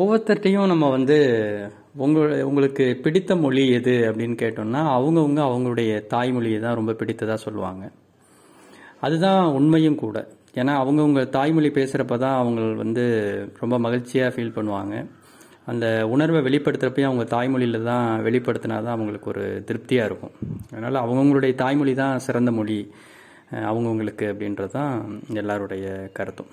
ஒவ்வொருத்தர்ட்டையும் நம்ம வந்து உங்களு உங்களுக்கு பிடித்த மொழி எது அப்படின்னு கேட்டோம்னா அவங்கவுங்க அவங்களுடைய தாய்மொழியை தான் ரொம்ப பிடித்ததாக சொல்லுவாங்க. அதுதான் உண்மையும் கூட. ஏன்னா அவங்கவுங்க தாய்மொழி பேசுகிறப்ப தான் அவங்க வந்து ரொம்ப மகிழ்ச்சியாக ஃபீல் பண்ணுவாங்க. அந்த உணர்வை வெளிப்படுத்துகிறப்பையும் அவங்க தாய்மொழியில் தான் வெளிப்படுத்தினா தான் அவங்களுக்கு ஒரு திருப்தியாக இருக்கும். அதனால் அவங்கவுங்களுடைய தாய்மொழி தான் சிறந்த மொழி அவங்கவுங்களுக்கு அப்படின்றது தான் எல்லாருடைய கருத்தும்.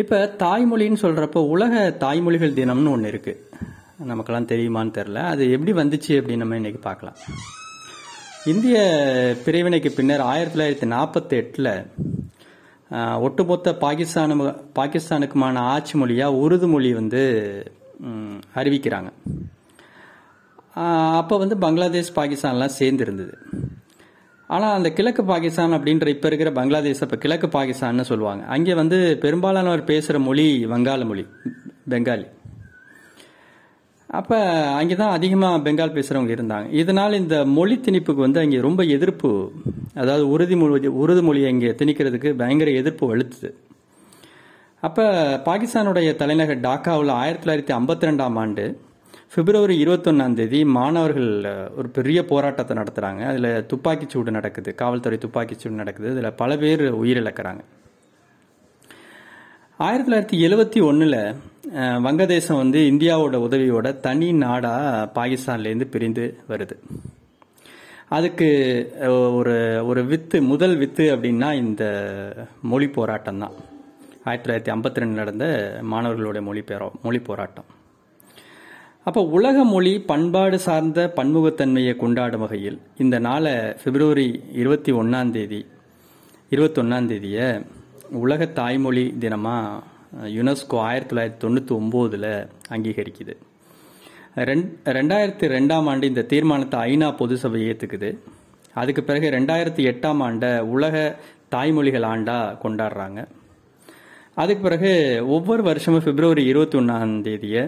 இப்போ தாய்மொழின்னு சொல்கிறப்போ உலக தாய்மொழிகள் தினம்னு ஒன்று இருக்குது நமக்கெல்லாம் தெரியுமான்னு தெரில அது எப்படி வந்துச்சு அப்படின்னு நம்ம இன்றைக்கி பார்க்கலாம். இந்திய பிரிவினைக்கு பின்னர் ஆயிரத்தி தொள்ளாயிரத்தி நாற்பத்தி எட்டில் ஒட்டுமொத்த பாகிஸ்தானு பாகிஸ்தானுக்குமான ஆட்சி மொழியாக உருது மொழி வந்து அறிவிக்கிறாங்க. அப்போ வந்து பங்களாதேஷ் பாகிஸ்தான்லாம் சேர்ந்துருந்தது. ஆனால் அந்த கிழக்கு பாகிஸ்தான் அப்படின்ற இப்போ இருக்கிற பங்களாதேஷ் இப்போ கிழக்கு பாகிஸ்தான்னு சொல்லுவாங்க. அங்கே வந்து பெரும்பாலானவர் பேசுகிற மொழி வங்காள மொழி பெங்காலி. அப்போ அங்கே தான் அதிகமாக பெங்கால் பேசுகிறவங்க இருந்தாங்க. இதனால் இந்த மொழி திணிப்புக்கு வந்து அங்கே ரொம்ப எதிர்ப்பு அதாவது உறுதி மொழி உருது மொழியை இங்கே திணிக்கிறதுக்கு பயங்கர எதிர்ப்பு வலுத்துது. அப்போ பாகிஸ்தானுடைய தலைநகர் டாக்காவில் ஆயிரத்தி தொள்ளாயிரத்தி ஐம்பத்தி ரெண்டாம் ஆண்டு பிப்ரவரி இருபத்தொன்னாம் தேதி மாணவர்கள் ஒரு பெரிய போராட்டத்தை நடத்துகிறாங்க அதில் துப்பாக்கி சூடு நடக்குது. காவல்துறை துப்பாக்கி சூடு நடக்குது. இதில் பல பேர் உயிரிழக்கிறாங்க. ஆயிரத்தி தொள்ளாயிரத்தி எழுபத்தி ஒன்றில் வங்கதேசம் வந்து இந்தியாவோட உதவியோட தனி நாடாக பாகிஸ்தான்லேருந்து பிரிந்து வருது. அதுக்கு ஒரு ஒரு வித்து முதல் வித்து அப்படின்னா இந்த மொழி போராட்டம் தான் ஆயிரத்தி தொள்ளாயிரத்தி ஐம்பத்தி ரெண்டு நடந்த மாணவர்களுடைய மொழி பேரோ மொழி போராட்டம். அப்போ உலக மொழி பண்பாடு சார்ந்த பன்முகத்தன்மையை கொண்டாடும் வகையில் இந்த நாளை பிப்ரவரி இருபத்தி ஒன்றாம் தேதி இருபத்தொன்னாம் தேதியை உலக தாய்மொழி தினமாக யுனெஸ்கோ ஆயிரத்தி தொள்ளாயிரத்தி தொண்ணூற்றி ஒம்போதில் அங்கீகரிக்குது. ரெண் ரெண்டாயிரத்தி ரெண்டாம் ஆண்டு இந்த தீர்மானத்தை ஐநா பொது சபை ஏற்றுக்குது அதுக்கு பிறகு ரெண்டாயிரத்தி எட்டாம் ஆண்டை உலக தாய்மொழிகள் ஆண்டாக கொண்டாடுறாங்க. அதுக்கு பிறகு ஒவ்வொரு வருஷமும் பிப்ரவரி இருபத்தி ஒன்றாம் தேதியை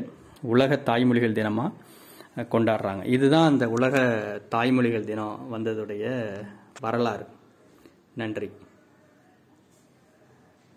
உலக தாய்மொழிகள் தினமாக கொண்டாடுறாங்க. இதுதான் அந்த உலக தாய்மொழிகள் தினம் வந்ததுடைய வரலாறு. நன்றி.